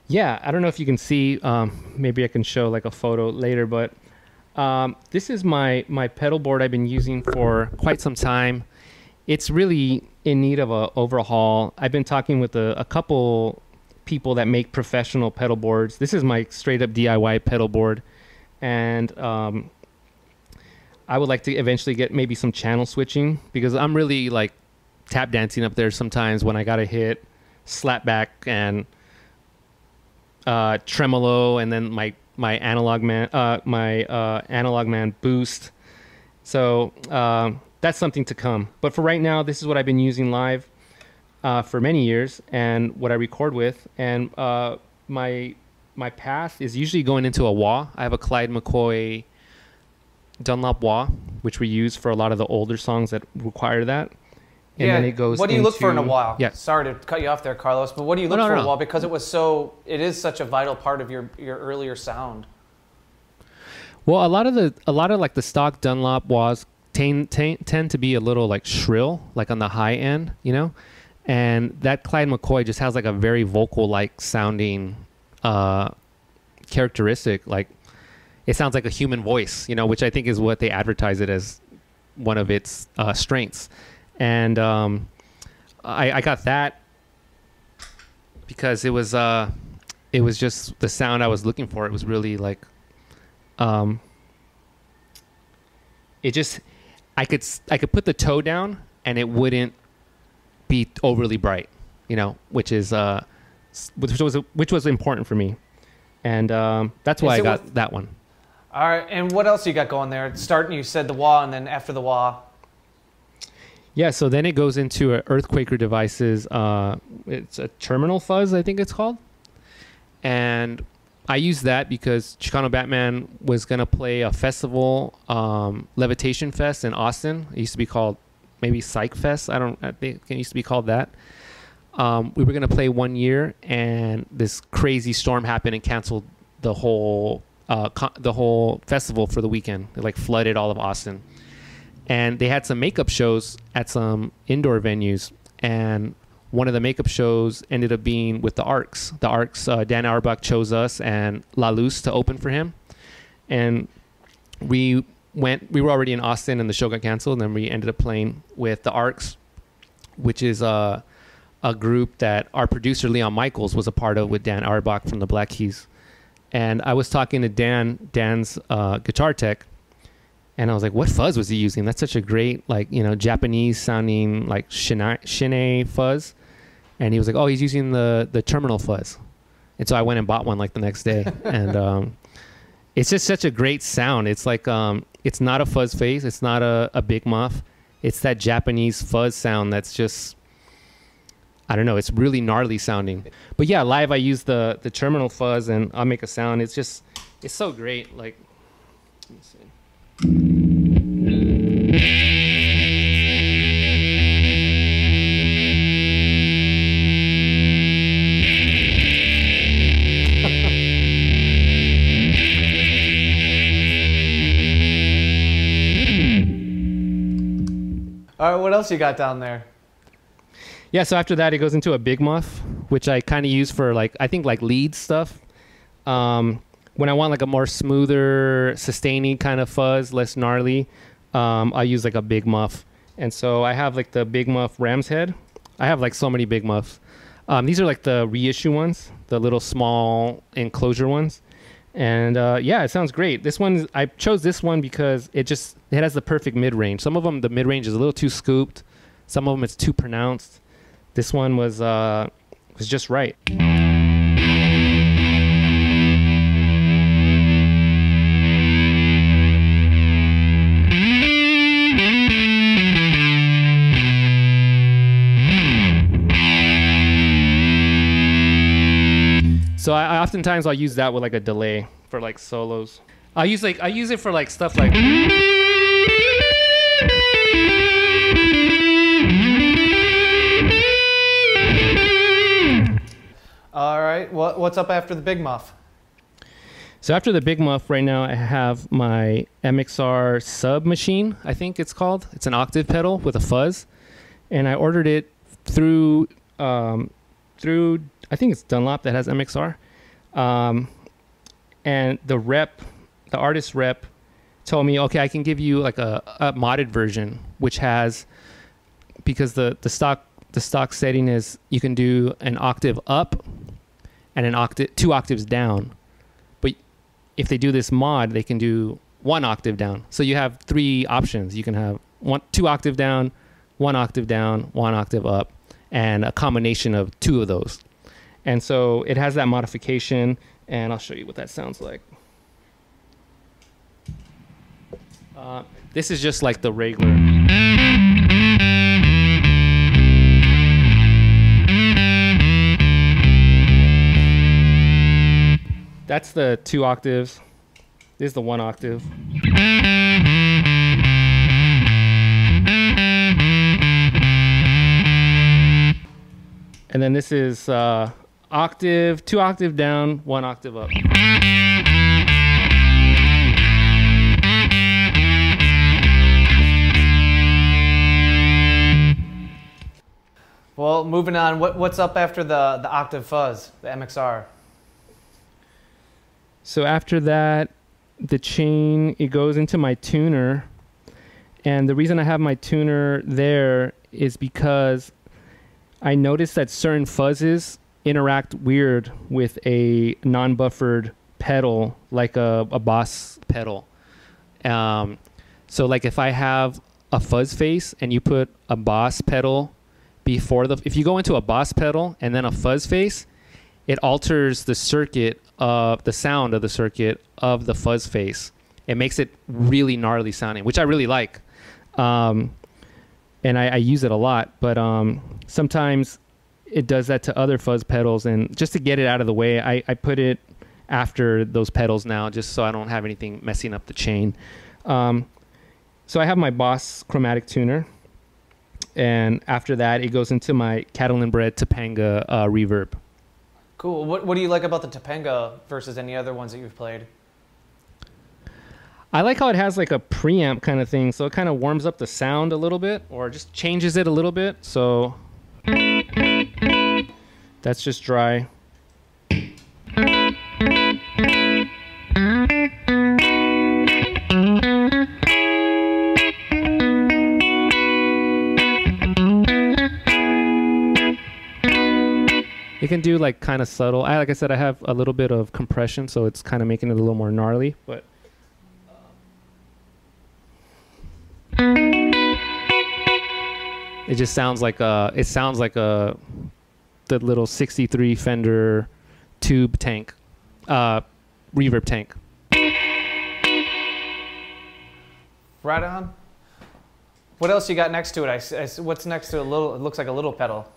Yeah, I don't know if you can see. Um, maybe I can show like a photo later, but um, this is my my pedal board I've been using for quite some time. It's really in need of a overhaul. I've been talking with a, a couple people that make professional pedal boards. This is my straight up DIY pedal board and um, I would like to eventually get maybe some channel switching because I'm really like tap dancing up there sometimes when I gotta hit slapback and uh, tremolo and then my my analog man uh, my uh, analog man boost. So uh, that's something to come. But for right now, this is what I've been using live uh, for many years and what I record with. And uh, my my path is usually going into a wah. I have a Clyde McCoy Dunlop wah, which we use for a lot of the older songs that require that. And yeah. then it goes. What do you into, look for in a while? Yeah. Sorry to cut you off there, Carlos, but what do you look no, no, for no. a while Because it was so, it is such a vital part of your your earlier sound. Well, a lot of the a lot of like the stock Dunlop wahs tend, tend, tend to be a little like shrill, like on the high end, you know, and that Clyde McCoy just has like a very vocal like sounding uh, characteristic. Like it sounds like a human voice, you know, which I think is what they advertise it as one of its uh, strengths. And um, I, I got that because it was uh, it was just the sound I was looking for. It was really like, um, it just I could I could put the toe down and it wouldn't be overly bright, you know, which is uh, which was which was important for me, and um, that's why I got that one. All right, and what else you got going there? Starting, you said the wah, and then after the wah. Yeah, so then it goes into Earthquaker devices. Uh, it's a terminal fuzz, I think it's called, and I use that because Chicano Batman was gonna play a festival, um, Levitation Fest in Austin. It used to be called maybe Psych Fest. I don't. I think it used to be called that um, we were going to play one year, and this crazy storm happened and canceled the whole uh, the whole festival for the weekend. It like flooded all of Austin, and they had some makeup shows at some indoor venues, and one of the makeup shows ended up being with the Arcs. The Arcs, uh, Dan Auerbach chose us and La Luz to open for him, and we went. We were already in Austin, and the show got canceled. And then we ended up playing with the Arcs, which is uh a group that our producer Leon Michels was a part of with Dan Auerbach from the Black Keys. And I was talking to Dan, Dan's uh, guitar tech, and I was like, "What fuzz was he using? That's such a great, like, you know, Japanese sounding like Shin fuzz." And he was like, "Oh, he's using the the terminal fuzz." And so I went and bought one like the next day, (laughs) and um, it's just such a great sound. It's like um, it's not a fuzz face, it's not a, a big muff, it's that Japanese fuzz sound that's just I don't know. It's really gnarly sounding. But yeah, live I use the the terminal fuzz and I'll make a sound. It's just it's so great. Like let me see. All right, what else you got down there? Yeah, so after that, it goes into a big muff, which I kind of use for like I think like lead stuff. Um, when I want like a more smoother, sustaining kind of fuzz, less gnarly, um, I use like a big muff. And so I have like the big muff ram's head. I have like so many big muffs. Um, these are like the reissue ones, the little small enclosure ones. And uh, yeah, it sounds great. This one, I chose this one because it just it has the perfect mid range. Some of them, the mid range is a little too scooped. Some of them, it's too pronounced. This one was uh, was just right. Oftentimes I'll use that with like a delay for like solos. I use like I use it for like stuff like All right, what, what's up after the big muff? So after the big muff, right now I have my MXR sub machine. I think it's called. It's an octave pedal with a fuzz, and I ordered it through um, through I think it's Dunlop that has MXR, um, and the rep, the artist rep, told me, okay, I can give you like a, a modded version, which has because the the stock the stock setting is you can do an octave up and an octave two octaves down but if they do this mod, they can do one octave down. So you have three options. You can have one, two octave down, one octave down, one octave up, and a combination of two of those. And so it has that modification, and I'll show you what that sounds like. Uh, this is just like the regular. That's the two octaves. This is the one octave. And then this is uh, octave, two octave down, one octave up. Well, moving on, what, what's up after the, the octave fuzz, the MXR? So after that, the chain it goes into my tuner, and the reason I have my tuner there is because I noticed that certain fuzzes interact weird with a non-buffered pedal, like a, a Boss pedal. Um, so like if I have a fuzz face and you put a Boss pedal before the, if you go into a Boss pedal and then a fuzz face, it alters the circuit of the sound of the circuit of the fuzz face. It makes it really gnarly sounding, which I really like. Um, and I, I, use it a lot, but um, sometimes it does that to other fuzz pedals. And just to get it out of the way, I, I put it after those pedals now, just so I don't have anything messing up the chain. Um, so I have my Boss chromatic tuner, and after that, it goes into my Catalinbread Topanga uh, reverb. Cool. What, what do you like about the Topanga versus any other ones that you've played? I like how it has like a preamp kind of thing, so it kind of warms up the sound a little bit, or just changes it a little bit. So that's just dry. It can do like kind of subtle. I like I said, I have a little bit of compression, so it's kind of making it a little more gnarly. But it just sounds like a. It sounds like a the little '63 Fender tube tank, uh, reverb tank. Right on. What else you got next to it? I, I, what's next to a little? It looks like a little pedal.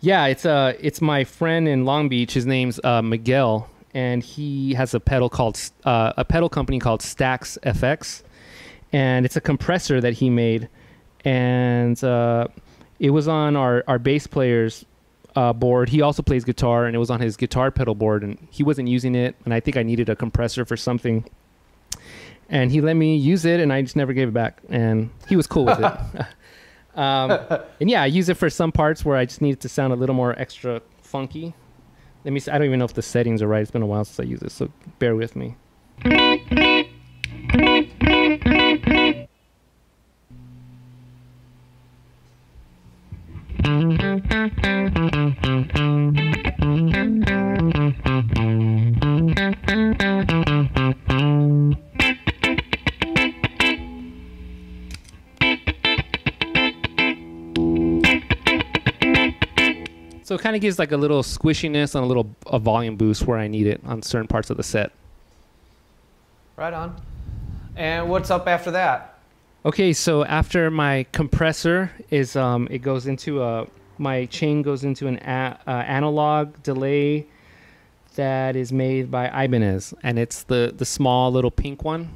Yeah, it's uh it's my friend in Long Beach. His name's uh, Miguel, and he has a pedal called uh, a pedal company called Stax FX, and it's a compressor that he made, and uh, it was on our our bass player's uh, board. He also plays guitar, and it was on his guitar pedal board, and he wasn't using it, and I think I needed a compressor for something. And he let me use it, and I just never gave it back. And he was cool with it. (laughs) Um, and yeah, I use it for some parts where I just need it to sound a little more extra funky. Let me. See, I don't even know if the settings are right. It's been a while since I used it, so bear with me. So it kind of gives like a little squishiness and a little a volume boost where I need it on certain parts of the set. Right on. And what's up after that? Okay, so after my compressor is um, it goes into a my chain goes into an a, uh, analog delay that is made by Ibanez, and it's the the small little pink one.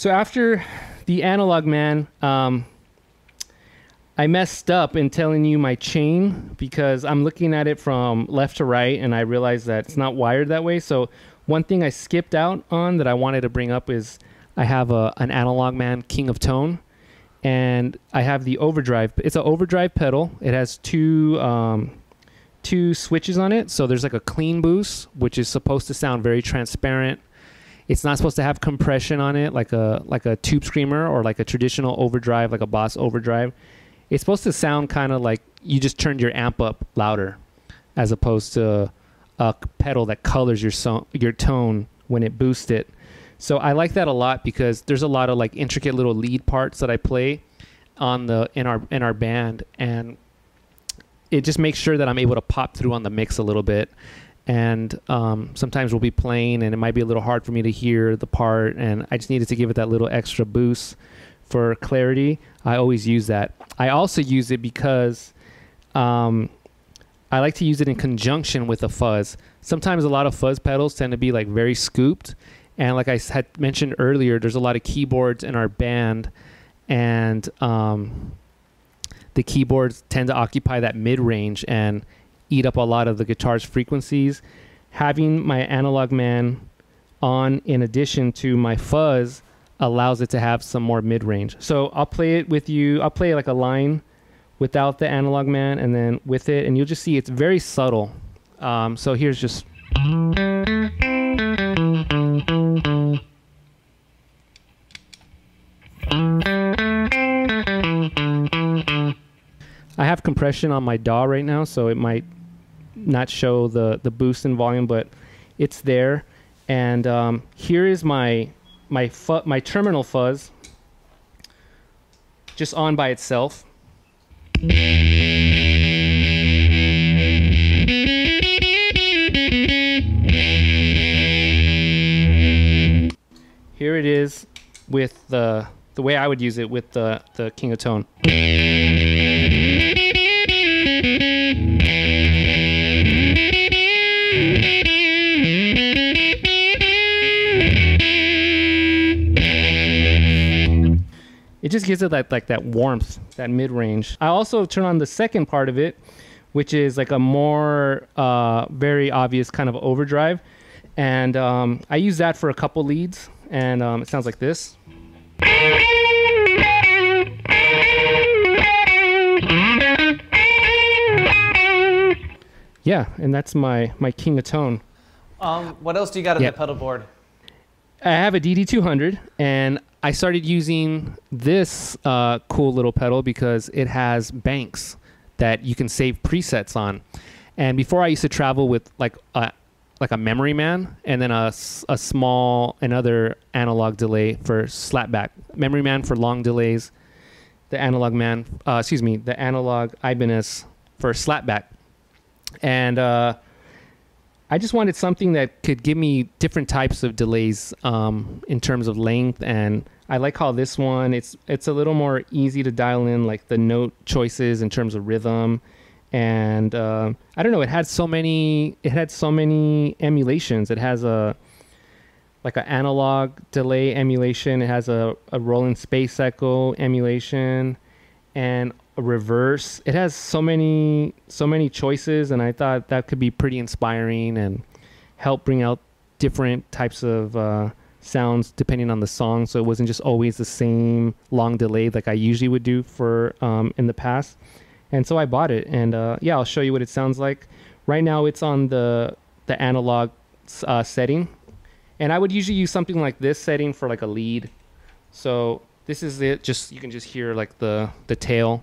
So after the analog man, um, I messed up in telling you my chain because I'm looking at it from left to right and I realized that it's not wired that way. So one thing I skipped out on that I wanted to bring up is I have a, an analog man king of tone and I have the overdrive. It's an overdrive pedal. It has two um, two switches on it. So there's like a clean boost, which is supposed to sound very transparent it's not supposed to have compression on it like a like a tube screamer or like a traditional overdrive, like a Boss overdrive. It's supposed to sound kind of like you just turned your amp up louder, as opposed to a pedal that colors your so- your tone when it boosts it. So I like that a lot because there's a lot of like intricate little lead parts that I play on the in our in our band and it just makes sure that I'm able to pop through on the mix a little bit and um, sometimes we'll be playing and it might be a little hard for me to hear the part and i just needed to give it that little extra boost for clarity. I always use that. I also use it because um, i like to use it in conjunction with a fuzz. Sometimes a lot of fuzz pedals tend to be like very scooped and like i had mentioned earlier there's a lot of keyboards in our band and um, the keyboards tend to occupy that mid range and eat up a lot of the guitar's frequencies. Having my analog man on in addition to my fuzz allows it to have some more mid range. So I'll play it with you. I'll play like a line without the analog man and then with it, and you'll just see it's very subtle. Um, so here's just. I have compression on my DAW right now, so it might not show the the boost in volume, but it's there. And um, here is my my my terminal fuzz, just on by itself. Here it is with the the way I would use it with the the King of Tone. It just gives it that like that warmth, that mid range. I also turn on the second part of it, which is like a more uh, very obvious kind of overdrive, and um, I use that for a couple leads, and um, it sounds like this. Yeah, and that's my my king of tone. Um, what else do you got on Yep. the pedal board? I have a DD200, and I started using this uh, cool little pedal because it has banks that you can save presets on. And before I used to travel with like a like a memory man and then a, a small another analog delay for slapback. Memory man for long delays. The analog man uh, excuse me the analog ibanez for slapback. And uh, I just wanted something that could give me different types of delays um, in terms of length, and I like how this one it's it's a little more easy to dial in, like the note choices in terms of rhythm, and uh, I don't know. It had so many. It had so many emulations. It has a like an analog delay emulation. It has a, a Roland Space Echo emulation, and reverse. It has so many so many choices, and I thought that could be pretty inspiring and help bring out different types of uh, sounds depending on the song. So it wasn't just always the same long delay like I usually would do for um, in the past. And so I bought it, and uh, yeah, I'll show you what it sounds like. Right now, it's on the the analog uh, setting, and I would usually use something like this setting for like a lead. So this is it. Just you can just hear like the the tail.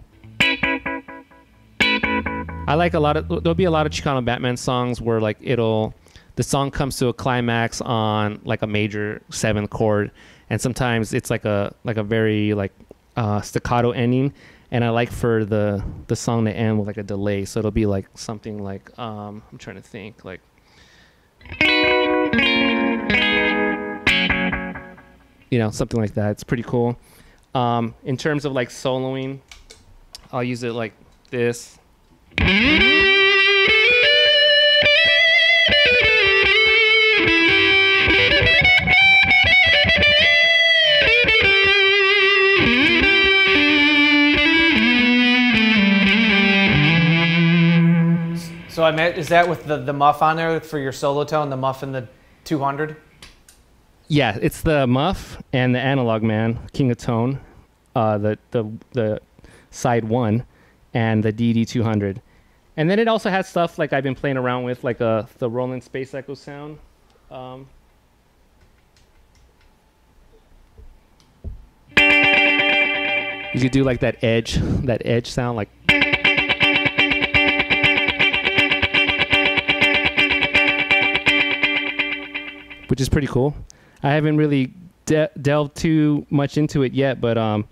I like a lot of there'll be a lot of Chicano Batman songs where like it'll the song comes to a climax on like a major seventh chord, and sometimes it's like a like a very like uh, staccato ending, and I like for the the song to end with like a delay, so it'll be like something like um, I'm trying to think like. You know, something like that. It's pretty cool. Um, in terms of like soloing, I'll use it like this. So I meant, is that with the, the muff on there for your solo tone, the muff in the 200? Yeah, it's the muff and the analog man, King of Tone, uh, the the the side one, and the DD 200, and then it also has stuff like I've been playing around with, like uh, the Roland Space Echo sound. Um, you could do like that edge, that edge sound, like. Which is pretty cool. I haven't really de- delved too much into it yet, but um,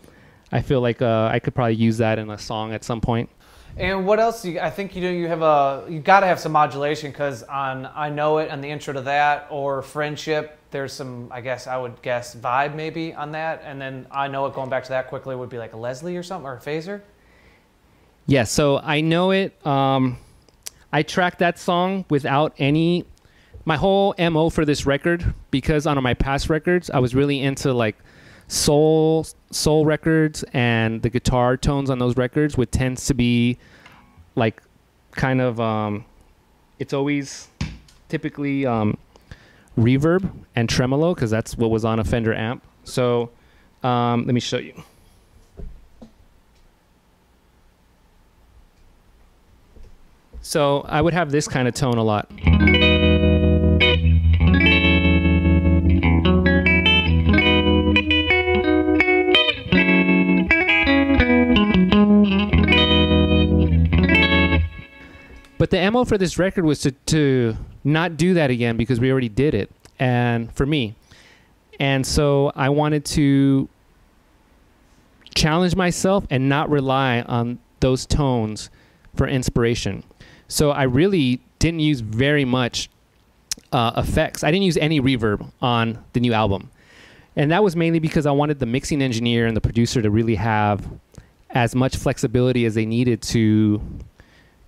I feel like uh, I could probably use that in a song at some point. And what else? You, I think you know you have a you got to have some modulation because on I know it and the intro to that or friendship there's some I guess I would guess vibe maybe on that and then I know it going back to that quickly would be like a Leslie or something or a phaser. Yeah, so I know it. Um, I tracked that song without any. My whole mo for this record, because on my past records, I was really into like soul soul records, and the guitar tones on those records would tends to be like kind of. Um, it's always typically um, reverb and tremolo because that's what was on a Fender amp. So um, let me show you. So I would have this kind of tone a lot. But the MO for this record was to, to not do that again because we already did it. And for me. And so I wanted to challenge myself and not rely on those tones for inspiration. So I really didn't use very much uh, effects. I didn't use any reverb on the new album. And that was mainly because I wanted the mixing engineer and the producer to really have as much flexibility as they needed to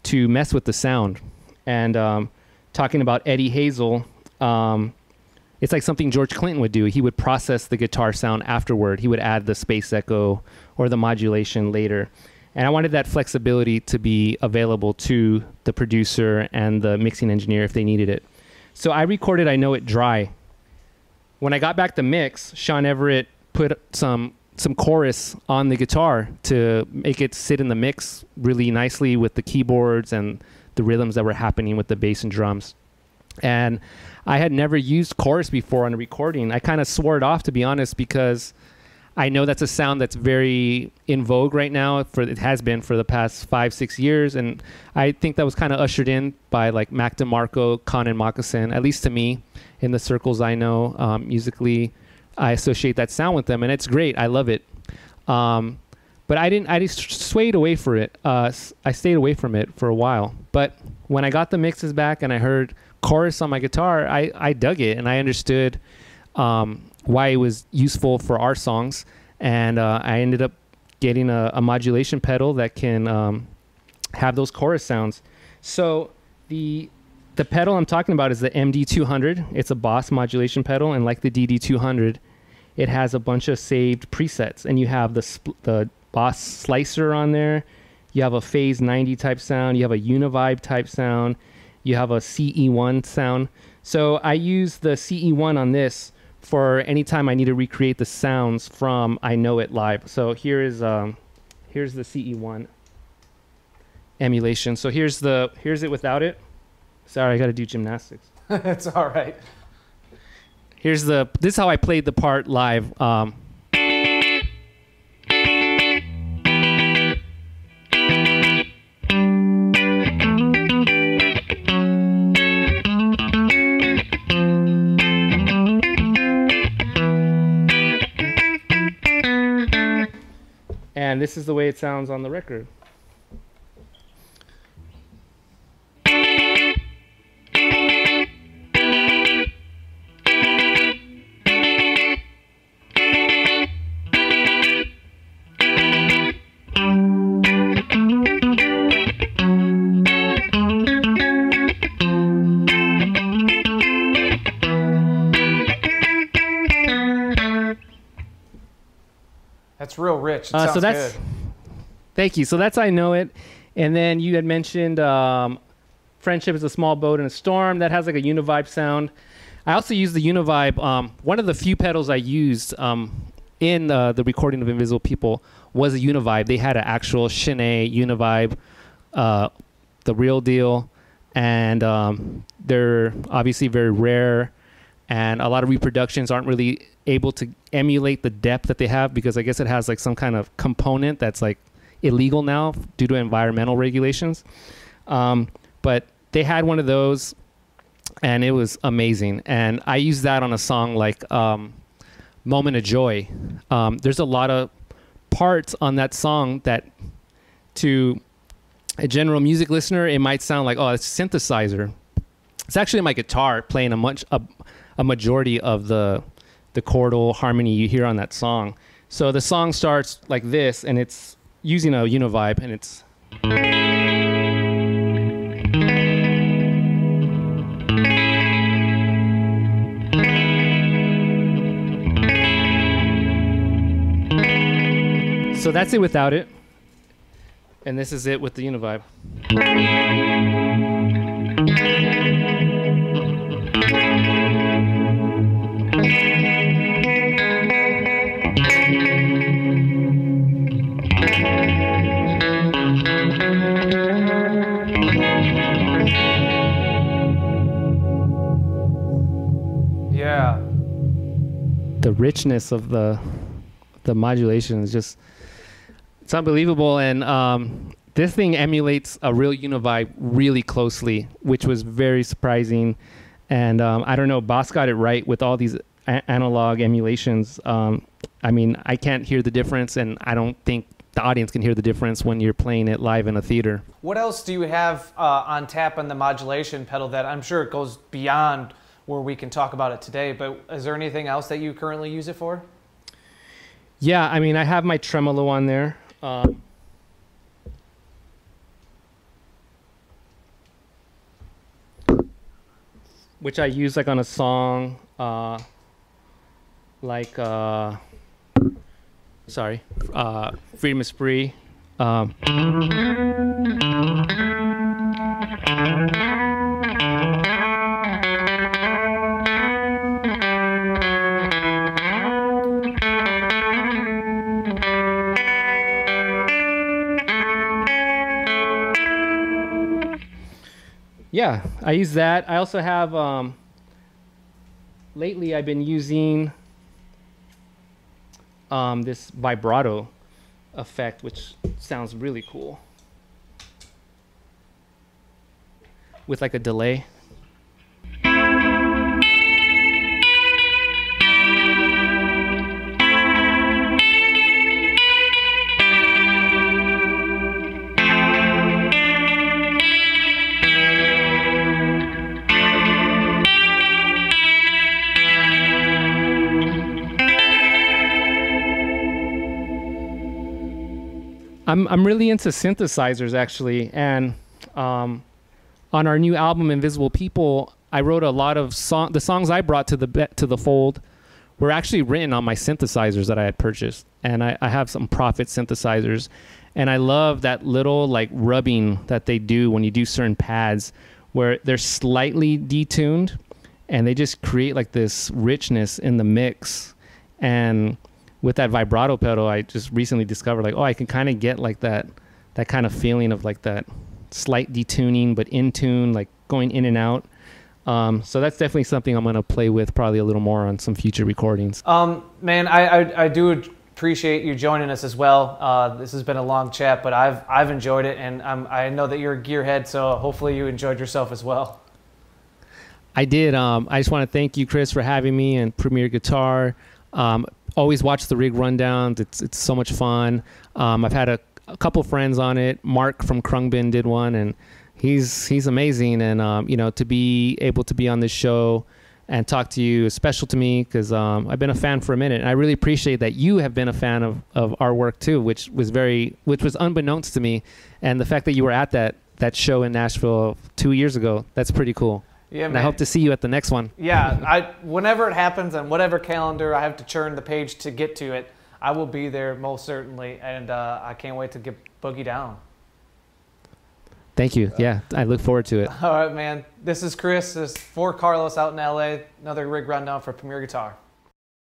to mess with the sound. And um, talking about Eddie Hazel, um, it's like something George Clinton would do. He would process the guitar sound afterward. He would add the space echo or the modulation later. And I wanted that flexibility to be available to the producer and the mixing engineer if they needed it. So I recorded I Know It Dry. When I got back the mix, Shawn Everett put some some chorus on the guitar to make it sit in the mix really nicely with the keyboards and the rhythms that were happening with the bass and drums. And I had never used chorus before on a recording. I kind of swore it off to be honest because I know that's a sound that's very in vogue right now. For it has been for the past five, six years, and I think that was kind of ushered in by like Mac DeMarco, Con Mockasin. At least to me, in the circles I know um, musically, I associate that sound with them, and it's great. I love it. Um, but I didn't. I just swayed away for it. Uh, I stayed away from it for a while. But when I got the mixes back and I heard chorus on my guitar, I I dug it, and I understood. Um, why it was useful for our songs, and uh, I ended up getting a, a, modulation pedal that can um, have those chorus sounds. So the the pedal I'm talking about is the MD200. It's a Boss modulation pedal, and like the DD200, it has a bunch of saved presets, and you have the the Boss slicer on there. You have a Phase 90 type sound. You have a Univibe type sound. You have a CE1 sound. So I use the CE1 on this for anytime I need to recreate the sounds from I Know It Live. So here is um, here's the CE1 emulation. So here's the here's it without it. Sorry, I got to do gymnastics. (laughs) it's all right. Here's the this is how I played the part live. Um, and this is the way it sounds on the record. That's real rich. It Uh, so that's good. thank you. So that's I know it. And then you had mentioned um, friendship is a small boat in a storm. That has like a univibe sound. I also use the univibe. Um, one of the few pedals I used um, in uh, the recording of Invisible People was a univibe. They had an actual Shin-ei univibe, uh, the real deal, and um, they're obviously very rare. And a lot of reproductions aren't really able to emulate the depth that they have because I guess it has like some kind of component that's like illegal now due to environmental regulations. Um, but they had one of those and it was amazing. And I used that on a song like um, Moment of Joy. Um, there's a lot of parts on that song that to a general music listener, it might sound like, oh, it's a synthesizer. It's actually my guitar playing a much a, a majority of the the chordal harmony you hear on that song. So the song starts like this, and it's using a univibe, and it's so that's it without it, and this is it with the univibe. Richness of the the modulation is just it's unbelievable. And um, this thing emulates a real univibe really closely which was very surprising. And um, i don't know boss got it right with all these analog emulations. Um, i mean i can't hear the difference and i don't think the audience can hear the difference when you're playing it live in a theater. What else do you have uh, on tap on the modulation pedal that I'm sure it goes beyond where we can talk about it today? But is there anything else that you currently use it for? Yeah, I mean, I have my tremolo on there. Um, which I use like on a song, uh, like, uh, sorry, uh, Freedom is Free. Um, yeah, I use that. I also have, um, lately I've been using um, this vibrato effect, which sounds really cool. With like a delay. I'm I'm really into synthesizers actually, and um, on our new album Invisible People, I wrote a lot of song. The songs I brought to the to the fold were actually written on my synthesizers that I had purchased, and I, I have some Prophet synthesizers, and I love that little like rubbing that they do when you do certain pads, where they're slightly detuned, and they just create like this richness in the mix, and with that vibrato pedal, I just recently discovered like, oh, I can kind of get like that, that kind of feeling of like that slight detuning, but in tune, like going in and out. Um, so that's definitely something I'm gonna play with probably a little more on some future recordings. Um, man, I, I, I do appreciate you joining us as well. Uh, this has been a long chat, but I've I've enjoyed it, and I'm, I know that you're a gearhead, so hopefully you enjoyed yourself as well. I did. Um, I just want to thank you, Chris, for having me and Premier Guitar. Um, always watch the rig rundowns. It's it's so much fun. Um, I've had a, a couple friends on it. Mark from Khruangbin did one, and he's he's amazing. And um, you know, to be able to be on this show and talk to you is special to me because um, I've been a fan for a minute, and I really appreciate that you have been a fan of, of our work too, which was very which was unbeknownst to me, and the fact that you were at that that show in Nashville two years ago, that's pretty cool. Yeah, and man. I hope to see you at the next one. Yeah, I whenever it happens on whatever calendar I have to churn the page to get to it, I will be there most certainly, and uh, I can't wait to get boogie down. Thank you. Yeah, I look forward to it. (laughs) All right, man. This is Chris. This is for Carlos out in LA. Another rig rundown for Premier Guitar.